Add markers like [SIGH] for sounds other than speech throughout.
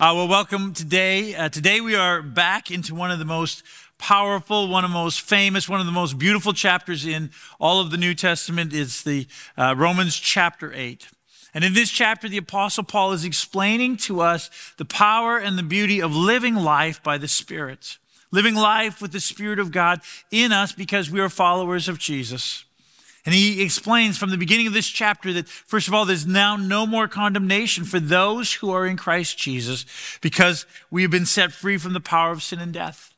Uh, well, welcome today. Uh, today we are back into one of the most powerful, one of the most famous, one of the most beautiful chapters in all of the New Testament It's the uh, Romans chapter 8. And in this chapter, the Apostle Paul is explaining to us the power and the beauty of living life by the Spirit, living life with the Spirit of God in us because we are followers of Jesus. And he explains from the beginning of this chapter that, first of all, there's now no more condemnation for those who are in Christ Jesus because we have been set free from the power of sin and death.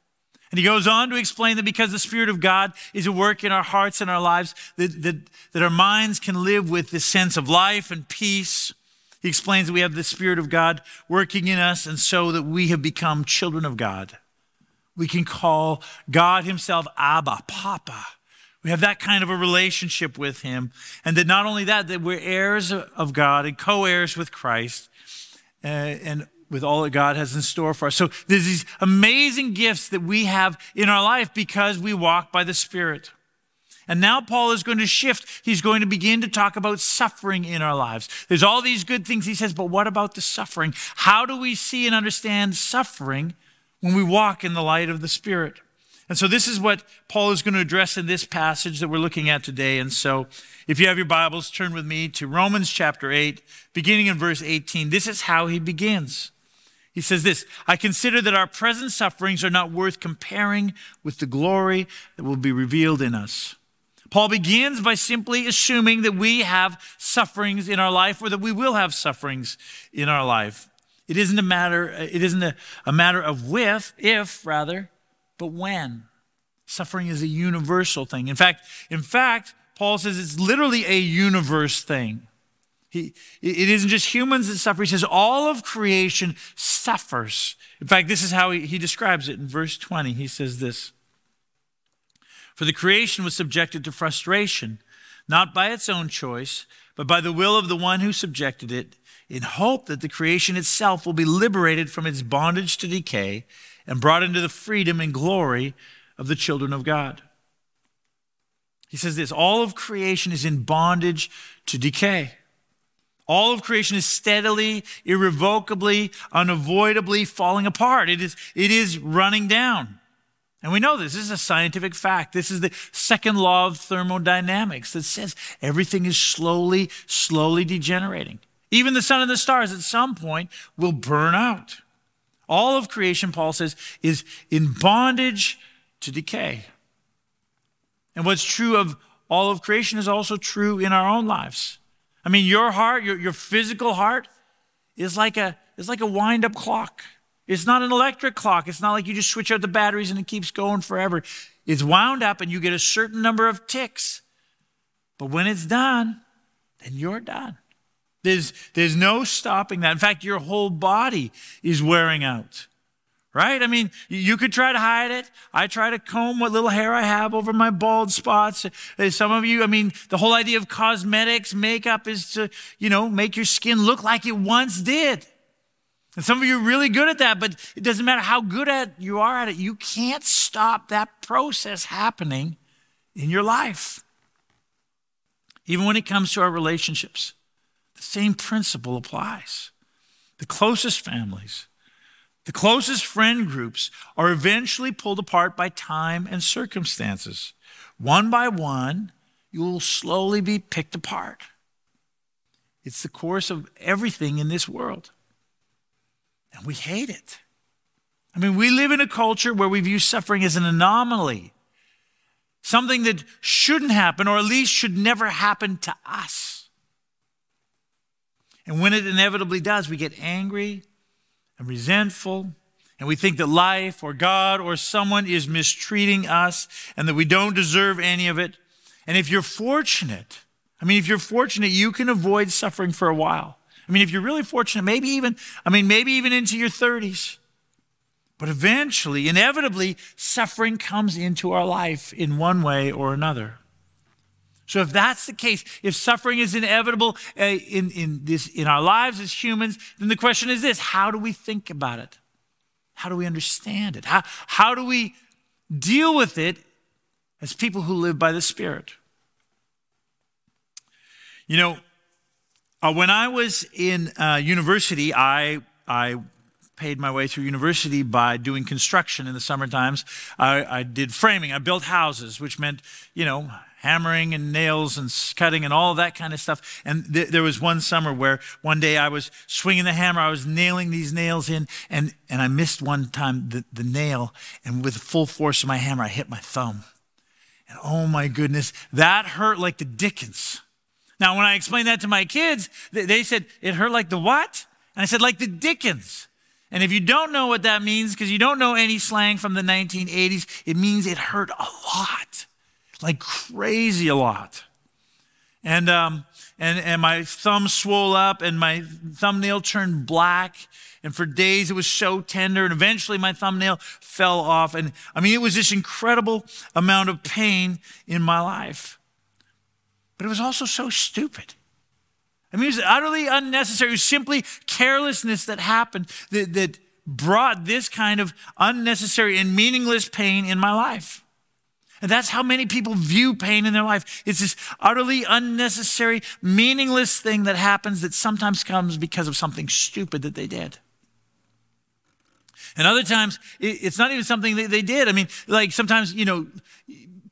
And he goes on to explain that because the Spirit of God is at work in our hearts and our lives, that, that, that our minds can live with this sense of life and peace. He explains that we have the Spirit of God working in us, and so that we have become children of God. We can call God Himself Abba, Papa. We have that kind of a relationship with Him. And that not only that, that we're heirs of God and co heirs with Christ uh, and with all that God has in store for us. So there's these amazing gifts that we have in our life because we walk by the Spirit. And now Paul is going to shift. He's going to begin to talk about suffering in our lives. There's all these good things he says, but what about the suffering? How do we see and understand suffering when we walk in the light of the Spirit? And so this is what Paul is going to address in this passage that we're looking at today. And so if you have your Bibles, turn with me to Romans chapter 8, beginning in verse 18. This is how he begins. He says this I consider that our present sufferings are not worth comparing with the glory that will be revealed in us. Paul begins by simply assuming that we have sufferings in our life or that we will have sufferings in our life. It isn't a matter, it isn't a, a matter of with, if rather, but when. Suffering is a universal thing. In fact, in fact, Paul says it's literally a universe thing. He, it isn't just humans that suffer. He says all of creation suffers. In fact, this is how he, he describes it in verse 20. He says this For the creation was subjected to frustration, not by its own choice, but by the will of the one who subjected it, in hope that the creation itself will be liberated from its bondage to decay and brought into the freedom and glory of the children of God. He says this all of creation is in bondage to decay. All of creation is steadily, irrevocably, unavoidably falling apart. It is, it is running down. And we know this. This is a scientific fact. This is the second law of thermodynamics that says everything is slowly, slowly degenerating. Even the sun and the stars at some point will burn out. All of creation, Paul says, is in bondage to decay. And what's true of all of creation is also true in our own lives. I mean, your heart, your, your physical heart, is like a is like a wind up clock. It's not an electric clock. It's not like you just switch out the batteries and it keeps going forever. It's wound up and you get a certain number of ticks. But when it's done, then you're done. There's, there's no stopping that. In fact, your whole body is wearing out. Right? I mean, you could try to hide it. I try to comb what little hair I have over my bald spots. Uh, some of you, I mean, the whole idea of cosmetics, makeup is to, you know, make your skin look like it once did. And some of you are really good at that, but it doesn't matter how good at you are at it. You can't stop that process happening in your life. Even when it comes to our relationships. The same principle applies. The closest families, the closest friend groups are eventually pulled apart by time and circumstances. One by one, you will slowly be picked apart. It's the course of everything in this world. And we hate it. I mean, we live in a culture where we view suffering as an anomaly, something that shouldn't happen, or at least should never happen to us. And when it inevitably does, we get angry and resentful, and we think that life or God or someone is mistreating us and that we don't deserve any of it. And if you're fortunate, I mean, if you're fortunate, you can avoid suffering for a while. I mean, if you're really fortunate, maybe even, I mean, maybe even into your 30s. But eventually, inevitably, suffering comes into our life in one way or another. So if that's the case, if suffering is inevitable uh, in, in, this, in our lives as humans, then the question is this how do we think about it? How do we understand it? How, how do we deal with it as people who live by the Spirit? You know, uh, when I was in uh, university, I, I paid my way through university by doing construction in the summer times. I, I did framing. I built houses, which meant, you know, hammering and nails and cutting and all that kind of stuff. And th- there was one summer where one day I was swinging the hammer, I was nailing these nails in, and, and I missed one time the, the nail, and with full force of my hammer, I hit my thumb. And oh my goodness, that hurt like the dickens. Now, when I explained that to my kids, they said, it hurt like the what? And I said, like the Dickens. And if you don't know what that means, because you don't know any slang from the 1980s, it means it hurt a lot, like crazy a lot. And, um, and, and my thumb swole up and my thumbnail turned black. And for days it was so tender. And eventually my thumbnail fell off. And I mean, it was this incredible amount of pain in my life. But it was also so stupid. I mean, it was utterly unnecessary. It was simply carelessness that happened that, that brought this kind of unnecessary and meaningless pain in my life. And that's how many people view pain in their life. It's this utterly unnecessary, meaningless thing that happens that sometimes comes because of something stupid that they did. And other times, it's not even something that they did. I mean, like sometimes, you know,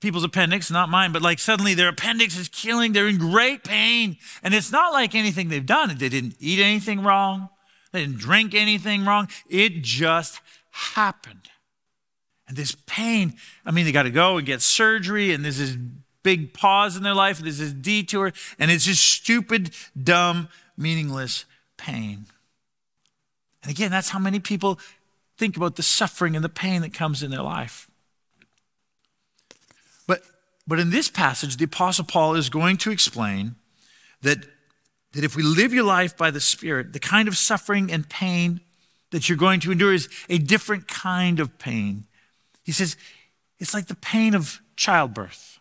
people's appendix, not mine, but like suddenly their appendix is killing. They're in great pain. And it's not like anything they've done. They didn't eat anything wrong. They didn't drink anything wrong. It just happened. And this pain, I mean, they got to go and get surgery, and there's this big pause in their life, there's this detour, and it's just stupid, dumb, meaningless pain. And again, that's how many people think about the suffering and the pain that comes in their life. But, but in this passage, the Apostle Paul is going to explain that, that if we live your life by the Spirit, the kind of suffering and pain that you're going to endure is a different kind of pain. He says, it's like the pain of childbirth.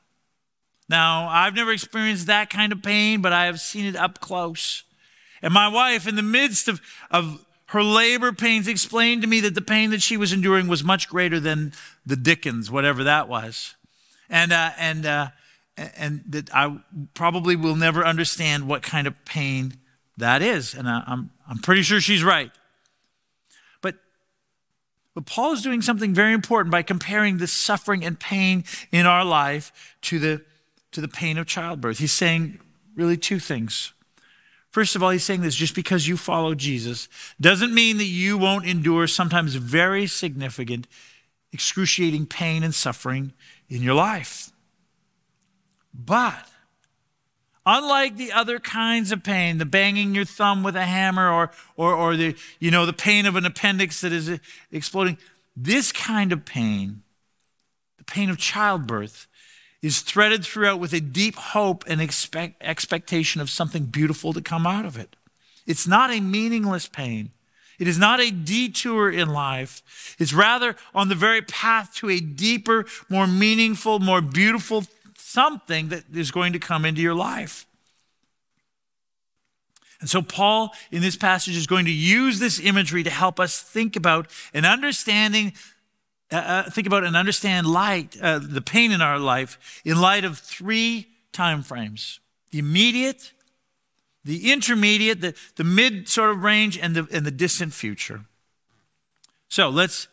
Now, I've never experienced that kind of pain, but I have seen it up close. And my wife, in the midst of, of her labor pains, explained to me that the pain that she was enduring was much greater than the Dickens, whatever that was and uh, and uh, and that I probably will never understand what kind of pain that is, and I, I'm I'm pretty sure she's right. But Paul is doing something very important by comparing the suffering and pain in our life to the to the pain of childbirth. He's saying really two things. First of all, he's saying this just because you follow Jesus doesn't mean that you won't endure sometimes very significant, excruciating pain and suffering in your life. But unlike the other kinds of pain, the banging your thumb with a hammer or, or, or the, you know, the pain of an appendix that is exploding, this kind of pain, the pain of childbirth, is threaded throughout with a deep hope and expect, expectation of something beautiful to come out of it. It's not a meaningless pain. It is not a detour in life. It's rather on the very path to a deeper, more meaningful, more beautiful something that is going to come into your life. And so, Paul in this passage is going to use this imagery to help us think about an understanding, uh, uh think about and understand light, uh, the pain in our life in light of three time frames the immediate, the intermediate, the, the mid sort of range, and the, and the distant future. So let's,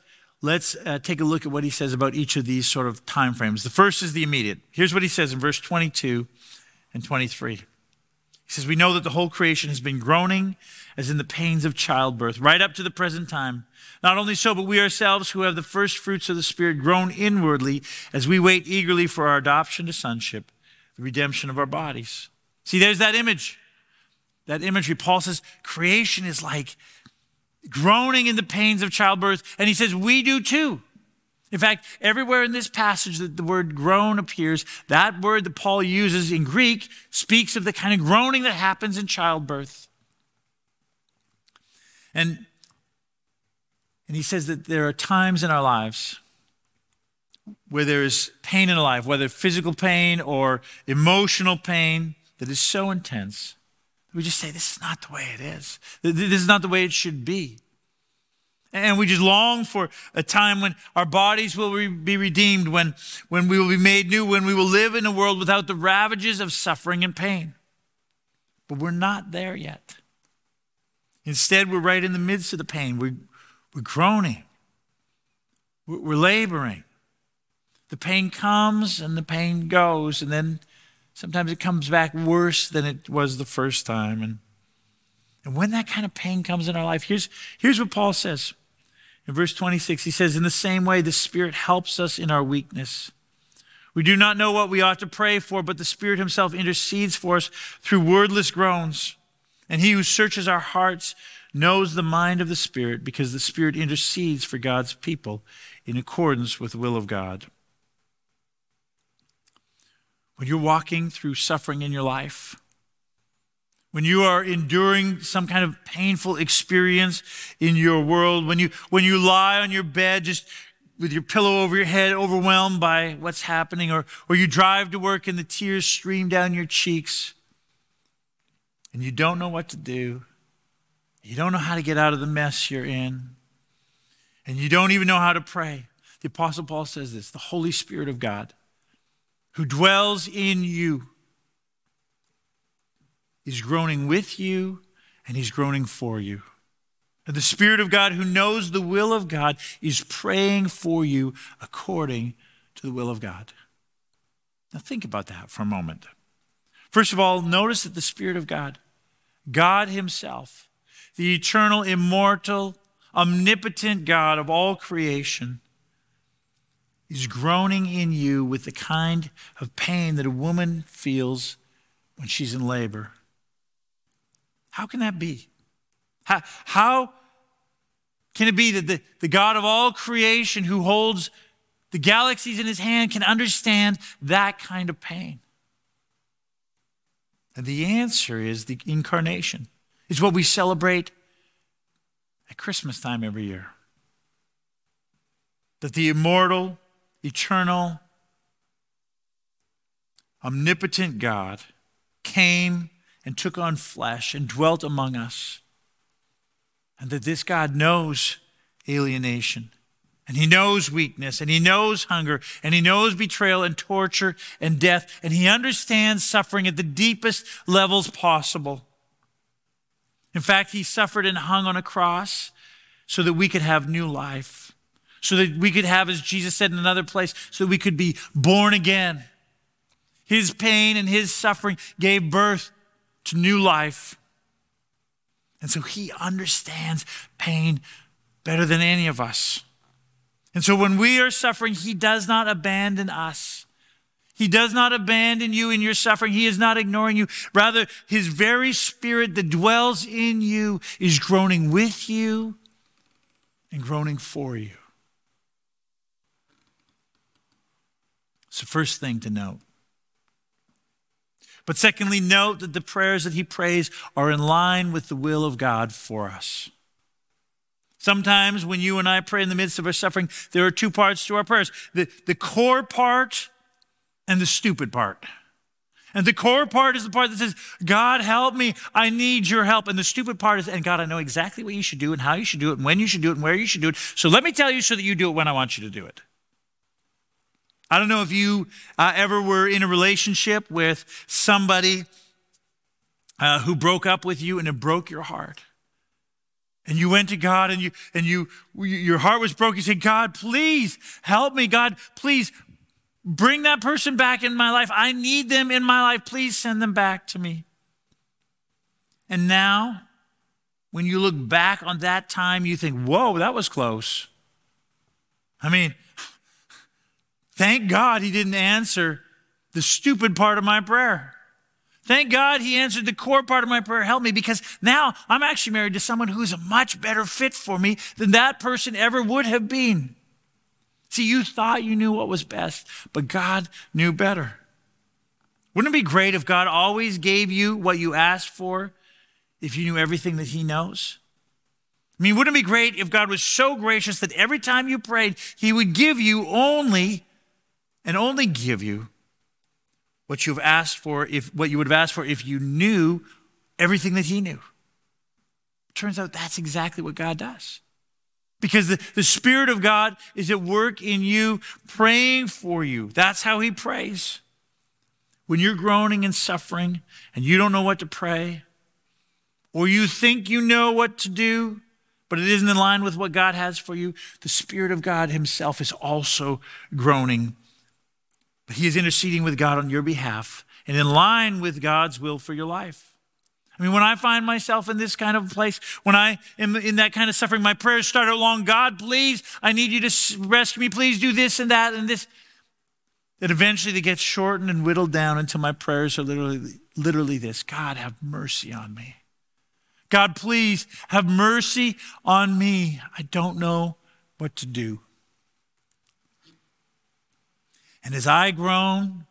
let's uh, take a look at what he says about each of these sort of time frames. The first is the immediate. Here's what he says in verse 22 and 23. He says, We know that the whole creation has been groaning as in the pains of childbirth, right up to the present time. Not only so, but we ourselves who have the first fruits of the Spirit groan inwardly as we wait eagerly for our adoption to sonship, the redemption of our bodies. See, there's that image that imagery. Paul says creation is like groaning in the pains of childbirth, and he says we do too. In fact, everywhere in this passage that the word groan appears, that word that Paul uses in Greek speaks of the kind of groaning that happens in childbirth. And, and he says that there are times in our lives where there is pain in life, whether physical pain or emotional pain, that is so intense we just say, this is not the way it is. This is not the way it should be. And we just long for a time when our bodies will be redeemed, when, when we will be made new, when we will live in a world without the ravages of suffering and pain. But we're not there yet. Instead, we're right in the midst of the pain. We're, We're groaning. We're laboring. The pain comes and the pain goes, and then sometimes it comes back worse than it was the first time. And, and when that kind of pain comes in our life, here's, here's what Paul says. In verse 26, he says, In the same way, the Spirit helps us in our weakness. We do not know what we ought to pray for, but the Spirit Himself intercedes for us through wordless groans. And He who searches our hearts knows the mind of the Spirit because the Spirit intercedes for God's people in accordance with the will of God. When you're walking through suffering in your life, when you are enduring some kind of painful experience in your world, when you, when you lie on your bed just with your pillow over your head, overwhelmed by what's happening, or, or you drive to work and the tears stream down your cheeks, and you don't know what to do, you don't know how to get out of the mess you're in, and you don't even know how to pray. The Apostle Paul says this the Holy Spirit of God, who dwells in you, is groaning with you and he's groaning for you. And the Spirit of God, who knows the will of God, is praying for you according to the will of God. Now, think about that for a moment. First of all, notice that the Spirit of God, God Himself, the eternal, immortal, omnipotent God of all creation, is groaning in you with the kind of pain that a woman feels when she's in labor. How can that be? How, how can it be that the, the God of all creation who holds the galaxies in his hand can understand that kind of pain? And the answer is the incarnation. It's what we celebrate at Christmas time every year. That the immortal, eternal, omnipotent God came and took on flesh and dwelt among us. And that this God knows alienation, and He knows weakness, and He knows hunger, and He knows betrayal and torture and death, and He understands suffering at the deepest levels possible. In fact, He suffered and hung on a cross so that we could have new life, so that we could have, as Jesus said in another place, so that we could be born again. His pain and His suffering gave birth to new life. And so he understands pain better than any of us. And so when we are suffering, he does not abandon us. He does not abandon you in your suffering. He is not ignoring you. Rather, his very spirit that dwells in you is groaning with you and groaning for you. It's the first thing to note. But secondly, note that the prayers that he prays are in line with the will of God for us. Sometimes when you and I pray in the midst of our suffering, there are two parts to our prayers the, the core part and the stupid part. And the core part is the part that says, God, help me. I need your help. And the stupid part is, and God, I know exactly what you should do and how you should do it and when you should do it and where you should do it. So let me tell you so that you do it when I want you to do it. I don't know if you uh, ever were in a relationship with somebody uh, who broke up with you and it broke your heart. And you went to God and you and you your heart was broken. You said, God, please help me. God, please bring that person back in my life. I need them in my life. Please send them back to me. And now, when you look back on that time, you think, whoa, that was close. I mean, Thank God he didn't answer the stupid part of my prayer. Thank God he answered the core part of my prayer. Help me because now I'm actually married to someone who's a much better fit for me than that person ever would have been. See, you thought you knew what was best, but God knew better. Wouldn't it be great if God always gave you what you asked for if you knew everything that he knows? I mean, wouldn't it be great if God was so gracious that every time you prayed, he would give you only and only give you what you've asked for if what you would have asked for if you knew everything that he knew. Turns out that's exactly what God does. Because the, the Spirit of God is at work in you, praying for you. That's how He prays. When you're groaning and suffering and you don't know what to pray, or you think you know what to do, but it isn't in line with what God has for you, the Spirit of God Himself is also groaning. But He is interceding with God on your behalf and in line with God's will for your life. I mean, when I find myself in this kind of place, when I am in that kind of suffering, my prayers start out long God, please, I need you to rescue me. Please do this and that and this. That eventually they get shortened and whittled down until my prayers are literally, literally this God, have mercy on me. God, please have mercy on me. I don't know what to do. And as I groan,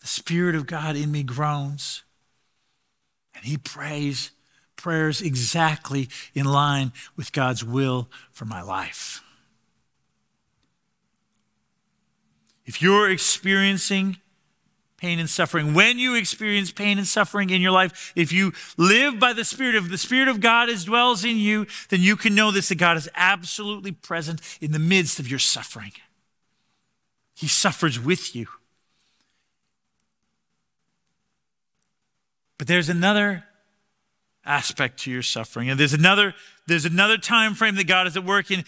the Spirit of God in me groans. And he prays prayers exactly in line with God's will for my life. If you're experiencing pain and suffering, when you experience pain and suffering in your life, if you live by the Spirit, if the Spirit of God is dwells in you, then you can know this that God is absolutely present in the midst of your suffering. He suffers with you. But there's another aspect to your suffering. And there's another, there's another time frame that God is at work in.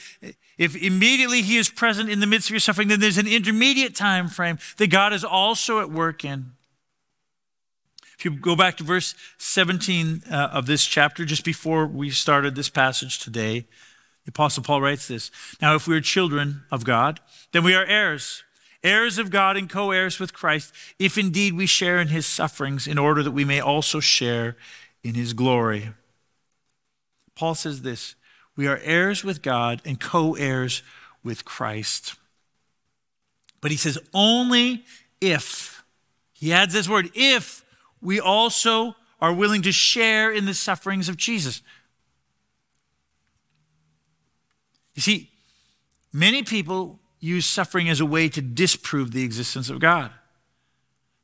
If immediately He is present in the midst of your suffering, then there's an intermediate time frame that God is also at work in. If you go back to verse 17 uh, of this chapter, just before we started this passage today, the Apostle Paul writes this Now, if we are children of God, then we are heirs heirs of God and co heirs with Christ, if indeed we share in his sufferings, in order that we may also share in his glory. Paul says this we are heirs with God and co heirs with Christ. But he says, only if, he adds this word, if we also are willing to share in the sufferings of Jesus. You see, many people use suffering as a way to disprove the existence of God.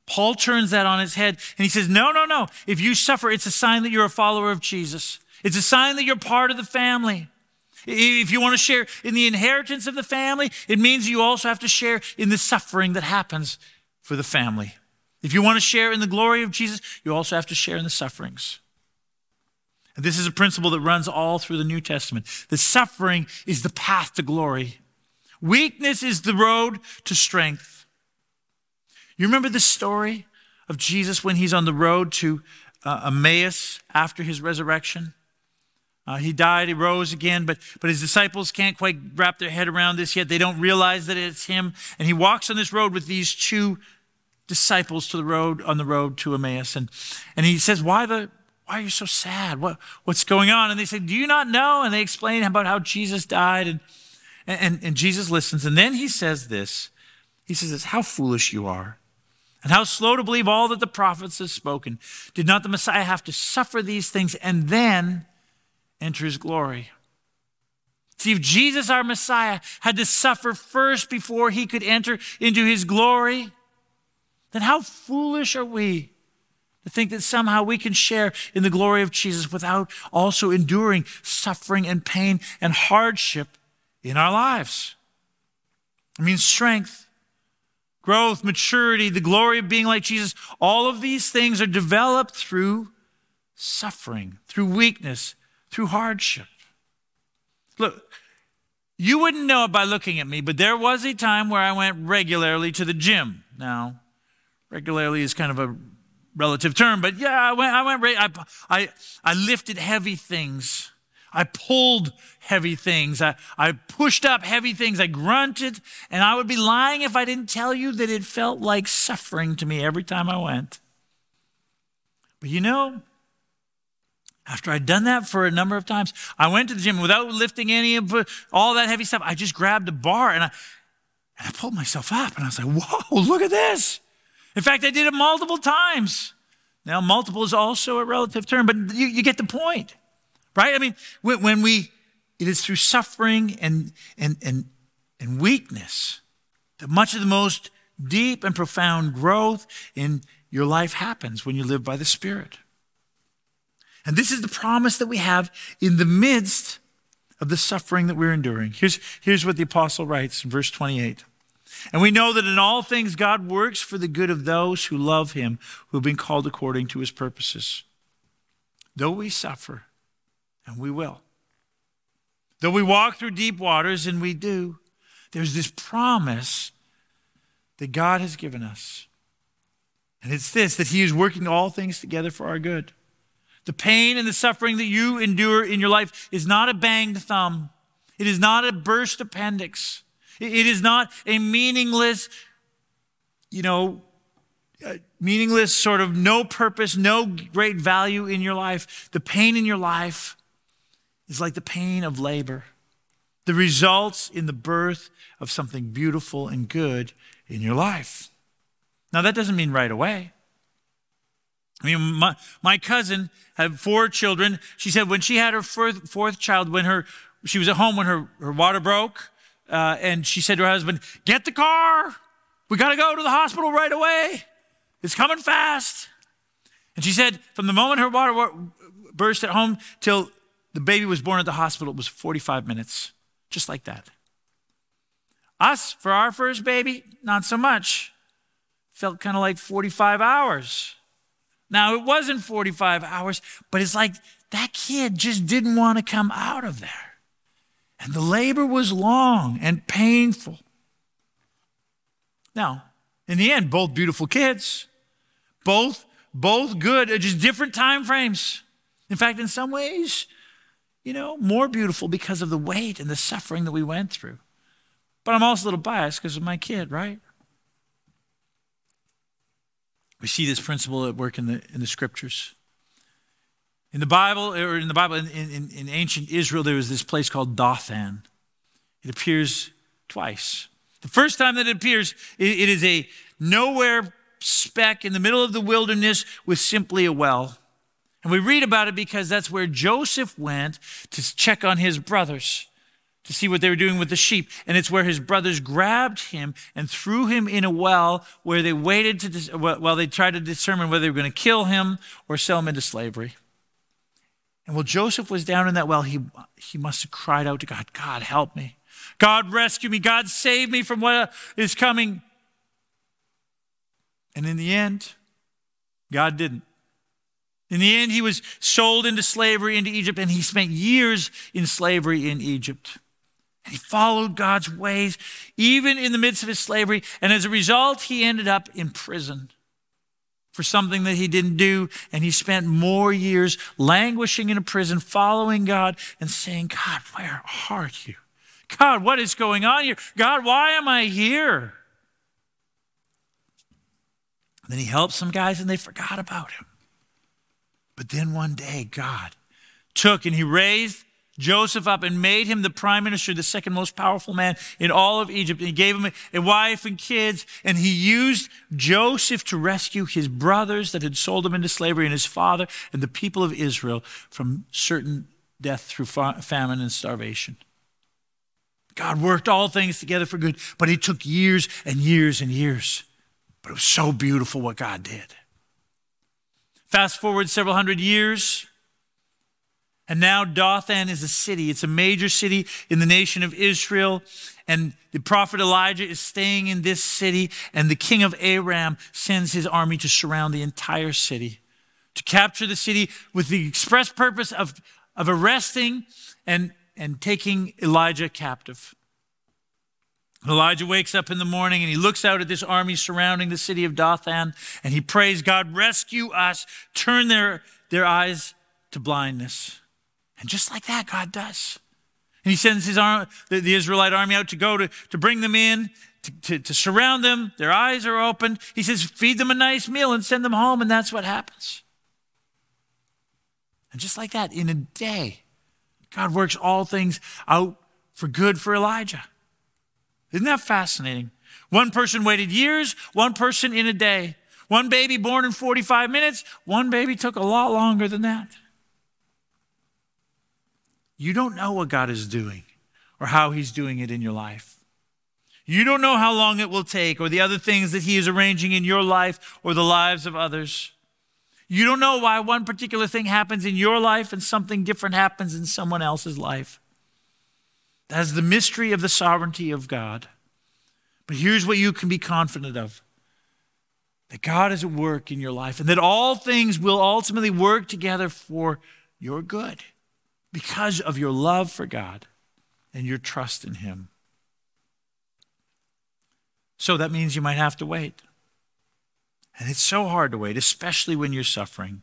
Paul turns that on its head and he says, No, no, no. If you suffer, it's a sign that you're a follower of Jesus. It's a sign that you're part of the family. If you want to share in the inheritance of the family, it means you also have to share in the suffering that happens for the family. If you want to share in the glory of Jesus, you also have to share in the sufferings. And this is a principle that runs all through the New Testament. The suffering is the path to glory. Weakness is the road to strength. You remember the story of Jesus when he's on the road to uh, Emmaus after his resurrection? Uh, he died, he rose again, but, but his disciples can't quite wrap their head around this yet. They don't realize that it's him. And he walks on this road with these two disciples to the road on the road to Emmaus. And, and he says, Why the why are you so sad? What, what's going on? And they say, Do you not know? And they explain about how Jesus died. And and, and, and Jesus listens. And then he says this He says, this, How foolish you are, and how slow to believe all that the prophets have spoken. Did not the Messiah have to suffer these things and then enter his glory? See, if Jesus, our Messiah, had to suffer first before he could enter into his glory, then how foolish are we to think that somehow we can share in the glory of Jesus without also enduring suffering and pain and hardship in our lives. It means strength, growth, maturity, the glory of being like Jesus. All of these things are developed through suffering, through weakness, through hardship. Look, you wouldn't know it by looking at me, but there was a time where I went regularly to the gym. Now, regularly is kind of a relative term, but yeah, I went, I went, I, I, I lifted heavy things. I pulled heavy things. I, I pushed up heavy things. I grunted. And I would be lying if I didn't tell you that it felt like suffering to me every time I went. But you know, after I'd done that for a number of times, I went to the gym without lifting any of uh, all that heavy stuff. I just grabbed a bar and I, and I pulled myself up. And I was like, whoa, look at this. In fact, I did it multiple times. Now, multiple is also a relative term, but you, you get the point right? I mean, when we, it is through suffering and, and, and, and weakness that much of the most deep and profound growth in your life happens when you live by the Spirit. And this is the promise that we have in the midst of the suffering that we're enduring. Here's, here's what the apostle writes in verse 28. And we know that in all things God works for the good of those who love him, who have been called according to his purposes. Though we suffer, and we will. Though we walk through deep waters, and we do, there's this promise that God has given us. And it's this that He is working all things together for our good. The pain and the suffering that you endure in your life is not a banged thumb, it is not a burst appendix, it is not a meaningless, you know, meaningless, sort of no purpose, no great value in your life. The pain in your life is like the pain of labor. The results in the birth of something beautiful and good in your life. Now, that doesn't mean right away. I mean, my, my cousin had four children. She said when she had her fourth, fourth child, when her she was at home when her, her water broke, uh, and she said to her husband, Get the car. We got to go to the hospital right away. It's coming fast. And she said, from the moment her water burst at home till the baby was born at the hospital, it was 45 minutes, just like that. Us, for our first baby, not so much. Felt kind of like 45 hours. Now, it wasn't 45 hours, but it's like that kid just didn't want to come out of there. And the labor was long and painful. Now, in the end, both beautiful kids, both, both good, uh, just different time frames. In fact, in some ways, you know, more beautiful because of the weight and the suffering that we went through. But I'm also a little biased because of my kid, right? We see this principle at work in the, in the scriptures. In the Bible, or in the Bible, in, in, in ancient Israel, there was this place called Dothan. It appears twice. The first time that it appears, it, it is a nowhere speck in the middle of the wilderness with simply a well. And we read about it because that's where Joseph went to check on his brothers to see what they were doing with the sheep. And it's where his brothers grabbed him and threw him in a well where they waited to, while they tried to determine whether they were going to kill him or sell him into slavery. And while Joseph was down in that well, he, he must have cried out to God, God, help me. God, rescue me. God, save me from what is coming. And in the end, God didn't. In the end, he was sold into slavery into Egypt, and he spent years in slavery in Egypt. And he followed God's ways, even in the midst of his slavery. And as a result, he ended up in prison for something that he didn't do. And he spent more years languishing in a prison, following God and saying, God, where are you? God, what is going on here? God, why am I here? then he helped some guys and they forgot about him. But then one day, God took and he raised Joseph up and made him the prime minister, the second most powerful man in all of Egypt. And he gave him a wife and kids. And he used Joseph to rescue his brothers that had sold him into slavery and his father and the people of Israel from certain death through famine and starvation. God worked all things together for good, but it took years and years and years. But it was so beautiful what God did. Fast forward several hundred years, and now Dothan is a city. It's a major city in the nation of Israel. And the prophet Elijah is staying in this city, and the king of Aram sends his army to surround the entire city, to capture the city with the express purpose of, of arresting and, and taking Elijah captive. Elijah wakes up in the morning and he looks out at this army surrounding the city of Dothan and he prays, God, rescue us, turn their, their eyes to blindness. And just like that, God does. And he sends his arm, the, the Israelite army out to go to, to bring them in, to, to, to surround them. Their eyes are opened. He says, feed them a nice meal and send them home. And that's what happens. And just like that, in a day, God works all things out for good for Elijah. Isn't that fascinating? One person waited years, one person in a day. One baby born in 45 minutes, one baby took a lot longer than that. You don't know what God is doing or how He's doing it in your life. You don't know how long it will take or the other things that He is arranging in your life or the lives of others. You don't know why one particular thing happens in your life and something different happens in someone else's life. That is the mystery of the sovereignty of God. But here's what you can be confident of that God is at work in your life and that all things will ultimately work together for your good because of your love for God. and your trust in Him. So that means you might have to wait. And it's so hard to wait, especially when you're suffering.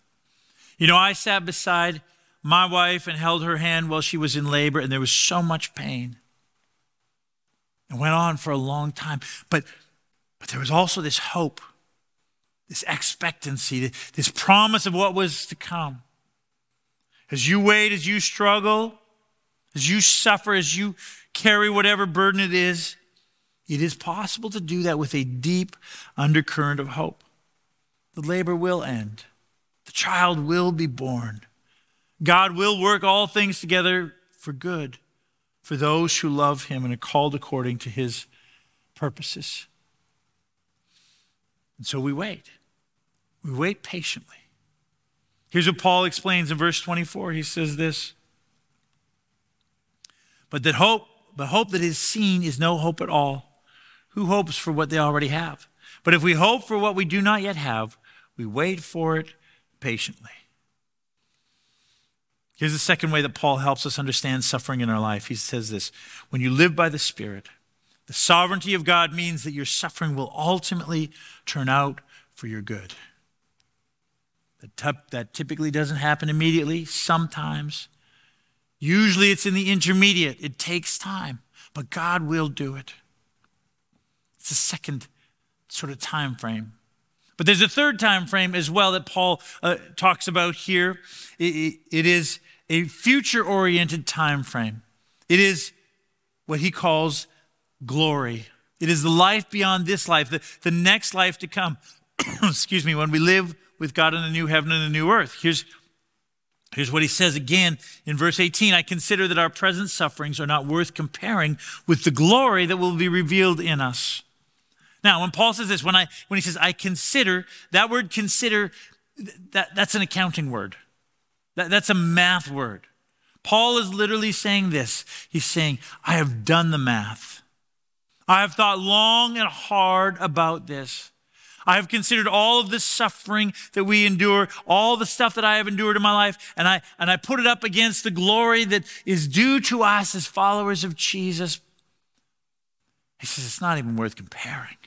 You know, I sat beside my wife and held her hand while she was in labor, and there was so much pain. It went on for a long time. But, but there was also this hope, this expectancy, this promise of what was to come. As you wait, as you struggle, as you suffer, as you carry whatever burden it is, it is possible to do that with a deep undercurrent of hope. The labor will end, the child will be born. God will work all things together for good for those who love him and are called according to his purposes. And so we wait. We wait patiently. Here's what Paul explains in verse 24. He says this But that hope, but hope that is seen is no hope at all. Who hopes for what they already have? But if we hope for what we do not yet have, we wait for it patiently. Here's the second way that Paul helps us understand suffering in our life. He says this When you live by the Spirit, the sovereignty of God means that your suffering will ultimately turn out for your good. That typically doesn't happen immediately, sometimes. Usually it's in the intermediate, it takes time, but God will do it. It's a second sort of time frame. But there's a third time frame as well that Paul uh, talks about here. it, it is a future oriented time frame. It is what he calls glory. It is the life beyond this life, the, the next life to come. [COUGHS] Excuse me, when we live with God in a new heaven and a new earth. Here's, here's what he says again in verse 18 I consider that our present sufferings are not worth comparing with the glory that will be revealed in us. Now, when Paul says this, when, I, when he says, I consider, that word consider, that, that's an accounting word. That, that's a math word. Paul is literally saying this. He's saying, I have done the math. I have thought long and hard about this. I have considered all of the suffering that we endure, all the stuff that I have endured in my life, and I, and I put it up against the glory that is due to us as followers of Jesus. He says, it's not even worth comparing.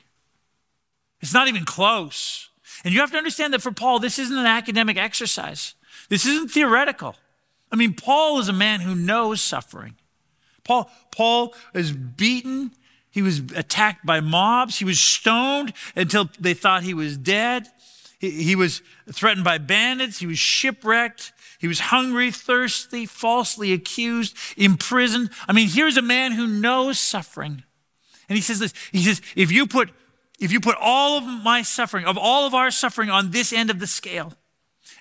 It's not even close. And you have to understand that for Paul, this isn't an academic exercise. This isn't theoretical. I mean, Paul is a man who knows suffering. Paul, Paul is beaten. He was attacked by mobs. He was stoned until they thought he was dead. He, he was threatened by bandits. He was shipwrecked. He was hungry, thirsty, falsely accused, imprisoned. I mean, here's a man who knows suffering. And he says this. He says, if you put, if you put all of my suffering, of all of our suffering on this end of the scale,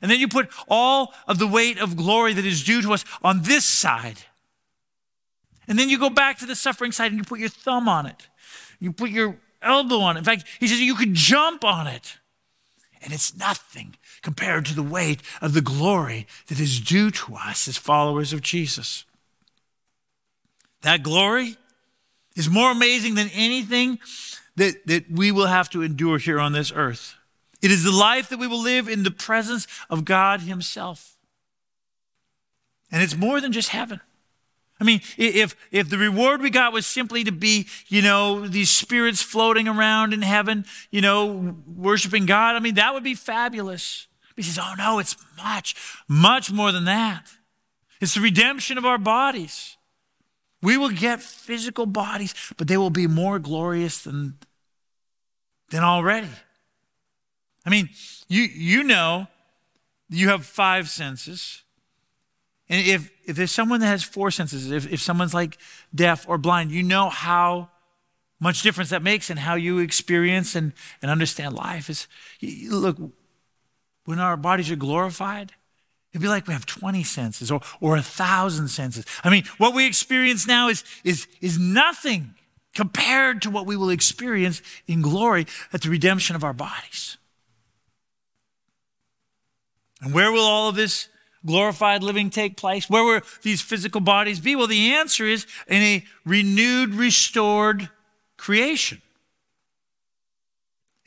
and then you put all of the weight of glory that is due to us on this side. And then you go back to the suffering side and you put your thumb on it. You put your elbow on it. In fact, he says you could jump on it. And it's nothing compared to the weight of the glory that is due to us as followers of Jesus. That glory is more amazing than anything that, that we will have to endure here on this earth. It is the life that we will live in the presence of God Himself. And it's more than just heaven. I mean, if, if the reward we got was simply to be, you know, these spirits floating around in heaven, you know, worshiping God, I mean, that would be fabulous. He says, oh no, it's much, much more than that. It's the redemption of our bodies. We will get physical bodies, but they will be more glorious than, than already. I mean, you, you know you have five senses. And if, if there's someone that has four senses, if, if someone's like deaf or blind, you know how much difference that makes in how you experience and, and understand life. Is look, when our bodies are glorified, it'd be like we have 20 senses or, or a thousand senses. I mean, what we experience now is, is, is nothing compared to what we will experience in glory at the redemption of our bodies. And where will all of this glorified living take place? Where will these physical bodies be? Well, the answer is in a renewed, restored creation.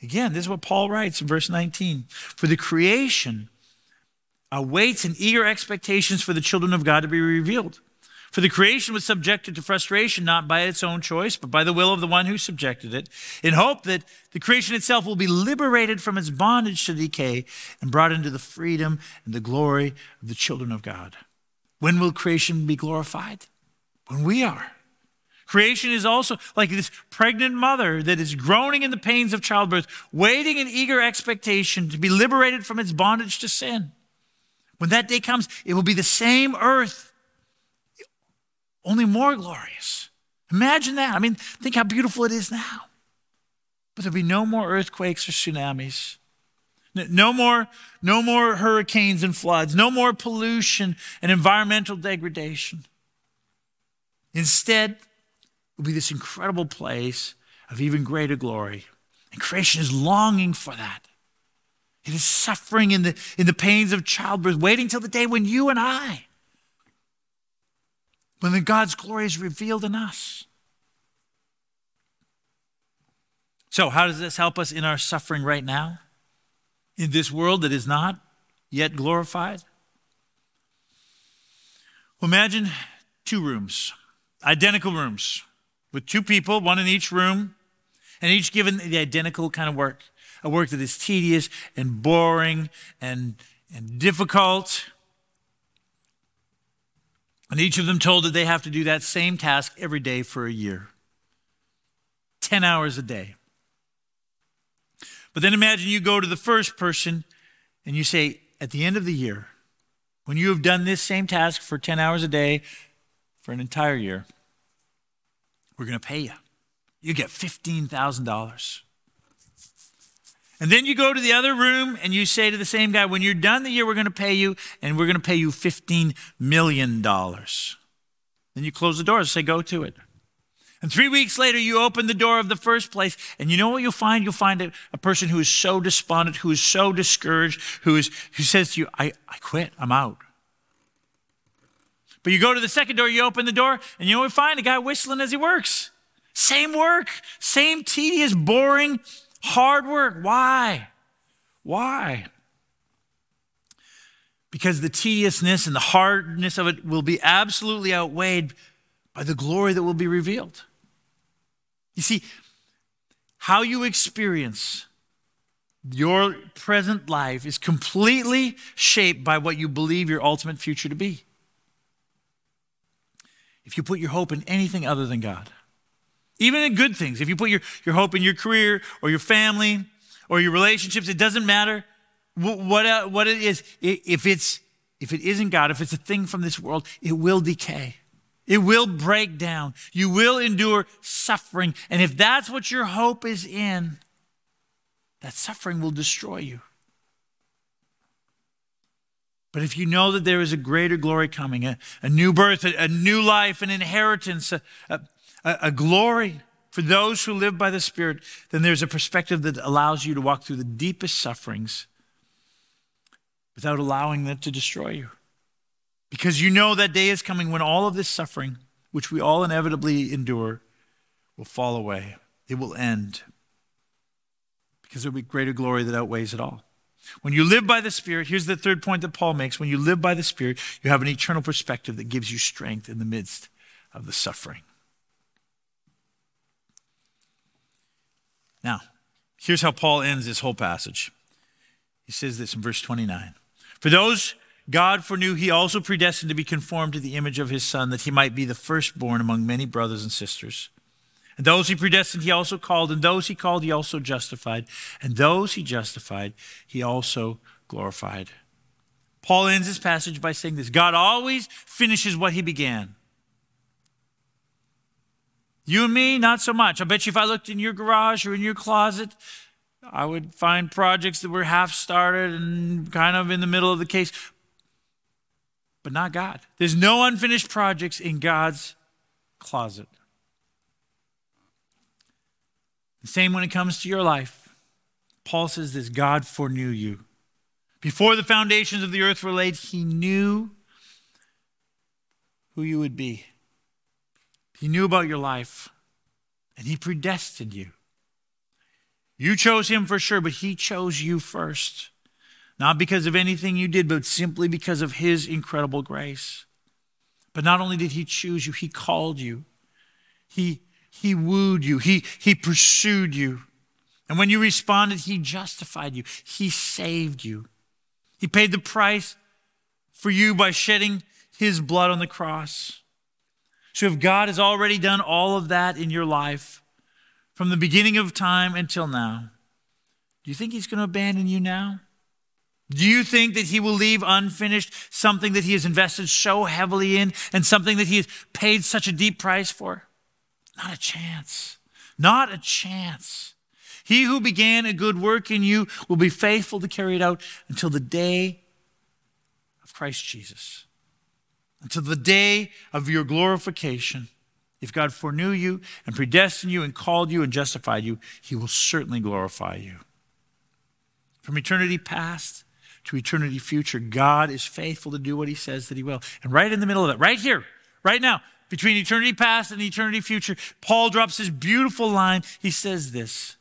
Again, this is what Paul writes in verse 19. For the creation awaits in eager expectations for the children of God to be revealed. For the creation was subjected to frustration not by its own choice, but by the will of the one who subjected it, in hope that the creation itself will be liberated from its bondage to decay and brought into the freedom and the glory of the children of God. When will creation be glorified? When we are. Creation is also like this pregnant mother that is groaning in the pains of childbirth, waiting in eager expectation to be liberated from its bondage to sin. When that day comes, it will be the same earth only more glorious. Imagine that. I mean, think how beautiful it is now. But there'll be no more earthquakes or tsunamis. No more, no more hurricanes and floods, no more pollution and environmental degradation. Instead, will be this incredible place of even greater glory. And creation is longing for that. It is suffering in the, in the pains of childbirth, waiting till the day when you and I when the God's glory is revealed in us. So, how does this help us in our suffering right now? In this world that is not yet glorified? Well, imagine two rooms, identical rooms, with two people, one in each room, and each given the identical kind of work a work that is tedious and boring and, and difficult. And each of them told that they have to do that same task every day for a year 10 hours a day. But then imagine you go to the first person and you say, at the end of the year, when you have done this same task for 10 hours a day for an entire year, we're going to pay you. You get $15,000. And then you go to the other room and you say to the same guy, when you're done the year, we're going to pay you, and we're going to pay you $15 million. Then you close the door and say, go to it. And three weeks later, you open the door of the first place, and you know what you'll find? You'll find a, a person who is so despondent, who is so discouraged, who, is, who says to you, I, I quit, I'm out. But you go to the second door, you open the door, and you know what you find? A guy whistling as he works. Same work, same tedious, boring, Hard work. Why? Why? Because the tediousness and the hardness of it will be absolutely outweighed by the glory that will be revealed. You see, how you experience your present life is completely shaped by what you believe your ultimate future to be. If you put your hope in anything other than God, even in good things. If you put your, your hope in your career or your family or your relationships, it doesn't matter what, uh, what it is. If, it's, if it isn't God, if it's a thing from this world, it will decay. It will break down. You will endure suffering. And if that's what your hope is in, that suffering will destroy you. But if you know that there is a greater glory coming, a, a new birth, a, a, new life, an inheritance, a, a, a glory for those who live by the Spirit, then there's a perspective that allows you to walk through the deepest sufferings without allowing them to destroy you. Because you know that day is coming when all of this suffering, which we all inevitably endure, will fall away. It will end. Because there will be greater glory that outweighs it all. When you live by the Spirit, here's the third point that Paul makes. When you live by the Spirit, you have an eternal perspective that gives you strength in the midst of the suffering. Now, here's how Paul ends this whole passage. He says this in verse 29. For those God foreknew, he also predestined to be conformed to the image of his Son, that he might be the firstborn among many brothers and sisters. And those he predestined, he also called, and those he called, he also justified, and those he justified, he also glorified. Paul ends this passage by saying this God always finishes what he began. You and me, not so much. I bet you if I looked in your garage or in your closet, I would find projects that were half started and kind of in the middle of the case. But not God. There's no unfinished projects in God's closet. The same when it comes to your life. Paul says this God foreknew you. Before the foundations of the earth were laid, he knew who you would be. He knew about your life and He predestined you. You chose Him for sure, but He chose you first. Not because of anything you did, but simply because of His incredible grace. But not only did he choose you, he called you. He, he wooed you. He, he pursued you. And when you responded, he justified you. He saved you. He paid the price for you by shedding his blood on the cross. So if God has already done all of that in your life from the beginning of time until now, do you think he's going to abandon you now? Do you think that he will leave unfinished something that he has invested so heavily in and something that he has paid such a deep price for? Not a chance. Not a chance. He who began a good work in you will be faithful to carry it out until the day of Christ Jesus, until the day of your glorification. If God foreknew you and predestined you and called you and justified you, he will certainly glorify you. From eternity past to eternity future, God is faithful to do what he says that he will. And right in the middle of that, right here, right now, between eternity past and eternity future, Paul drops this beautiful line. He says this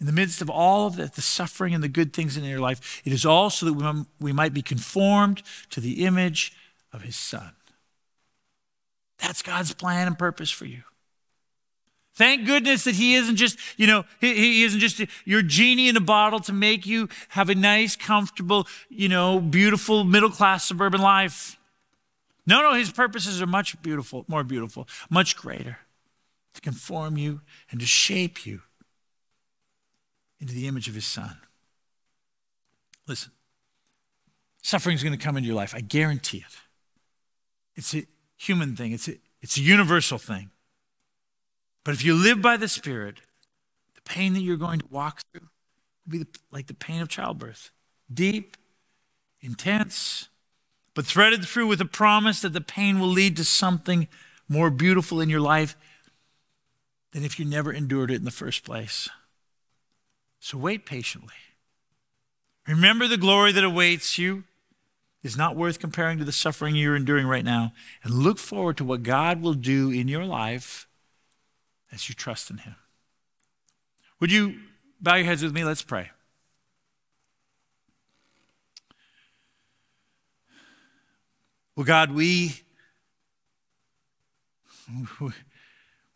In the midst of all of the, the suffering and the good things in your life, it is all so that we might be conformed to the image of his son. That's God's plan and purpose for you. Thank goodness that he isn't just, you know, he, he, isn't just your genie in a bottle to make you have a nice, comfortable, you know, beautiful middle class suburban life. No, no, his purposes are much beautiful, more beautiful, much greater. To conform you and to shape you into the image of his son. Listen, suffering is going to come into your life. I guarantee it. It's a human thing, it's a, it's a universal thing. But if you live by the Spirit, the pain that you're going to walk through will be like the pain of childbirth deep, intense, but threaded through with a promise that the pain will lead to something more beautiful in your life than if you never endured it in the first place. So wait patiently. Remember the glory that awaits you is not worth comparing to the suffering you're enduring right now. And look forward to what God will do in your life as you trust in Him. Would you bow your heads with me? Let's pray. Well, God, we, when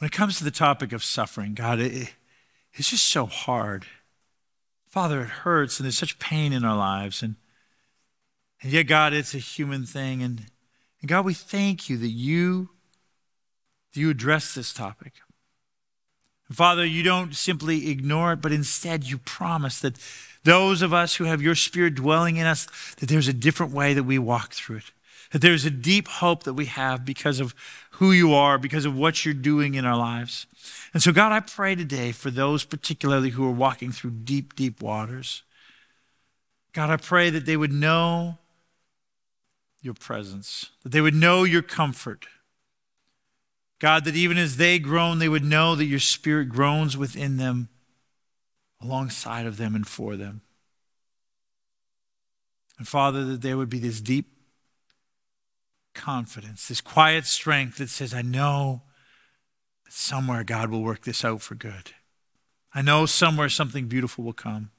it comes to the topic of suffering, God, it, it's just so hard. Father, it hurts and there's such pain in our lives. And, and yet, God, it's a human thing. And, and God, we thank you that you, that you address this topic. Father, you don't simply ignore it, but instead you promise that those of us who have your spirit dwelling in us, that there's a different way that we walk through it. That there's a deep hope that we have because of who you are, because of what you're doing in our lives. And so, God, I pray today for those particularly who are walking through deep, deep waters. God, I pray that they would know your presence, that they would know your comfort, God, that even as they groan, they would know that your spirit groans within them, alongside of them, and for them. And Father, that there would be this deep confidence, this quiet strength that says, I know that somewhere God will work this out for good. I know somewhere something beautiful will come.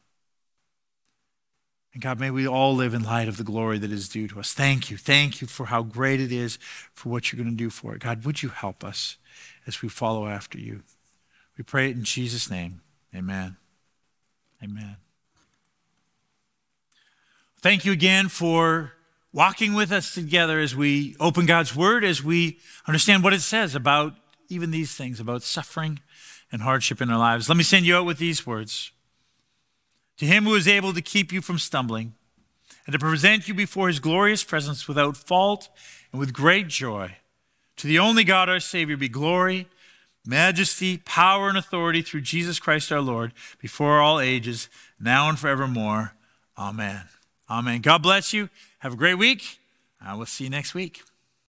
And God, may we all live in light of the glory that is due to us. Thank you. Thank you for how great it is for what you're going to do for it. God, would you help us as we follow after you? We pray it in Jesus' name. Amen. Amen. Thank you again for walking with us together as we open God's Word, as we understand what it says about even these things, about suffering and hardship in our lives. Let me send you out with these words. To him who is able to keep you from stumbling and to present you before his glorious presence without fault and with great joy. To the only God our Savior be glory, majesty, power, and authority through Jesus Christ our Lord, before all ages, now and forevermore. Amen. Amen. God bless you. Have a great week. I will see you next week.